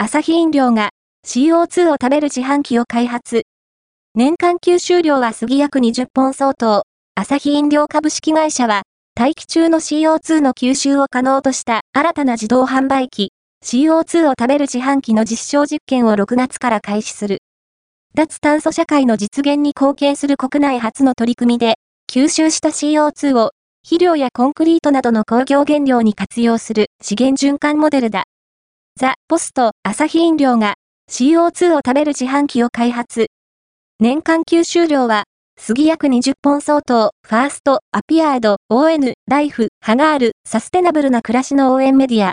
アサヒ飲料が CO2 を食べる自販機を開発。年間吸収量は杉約20本相当。アサヒ飲料株式会社は、大気中の CO2 の吸収を可能とした新たな自動販売機、CO2 を食べる自販機の実証実験を6月から開始する。脱炭素社会の実現に貢献する国内初の取り組みで、吸収した CO2 を肥料やコンクリートなどの工業原料に活用する資源循環モデルだ。ザ・ポスト、アサヒ飲料が CO2 を食べる自販機を開発。年間吸収量は、杉約20本相当、ファースト、アピアード、ON、ライフ、ハガール、サステナブルな暮らしの応援メディア、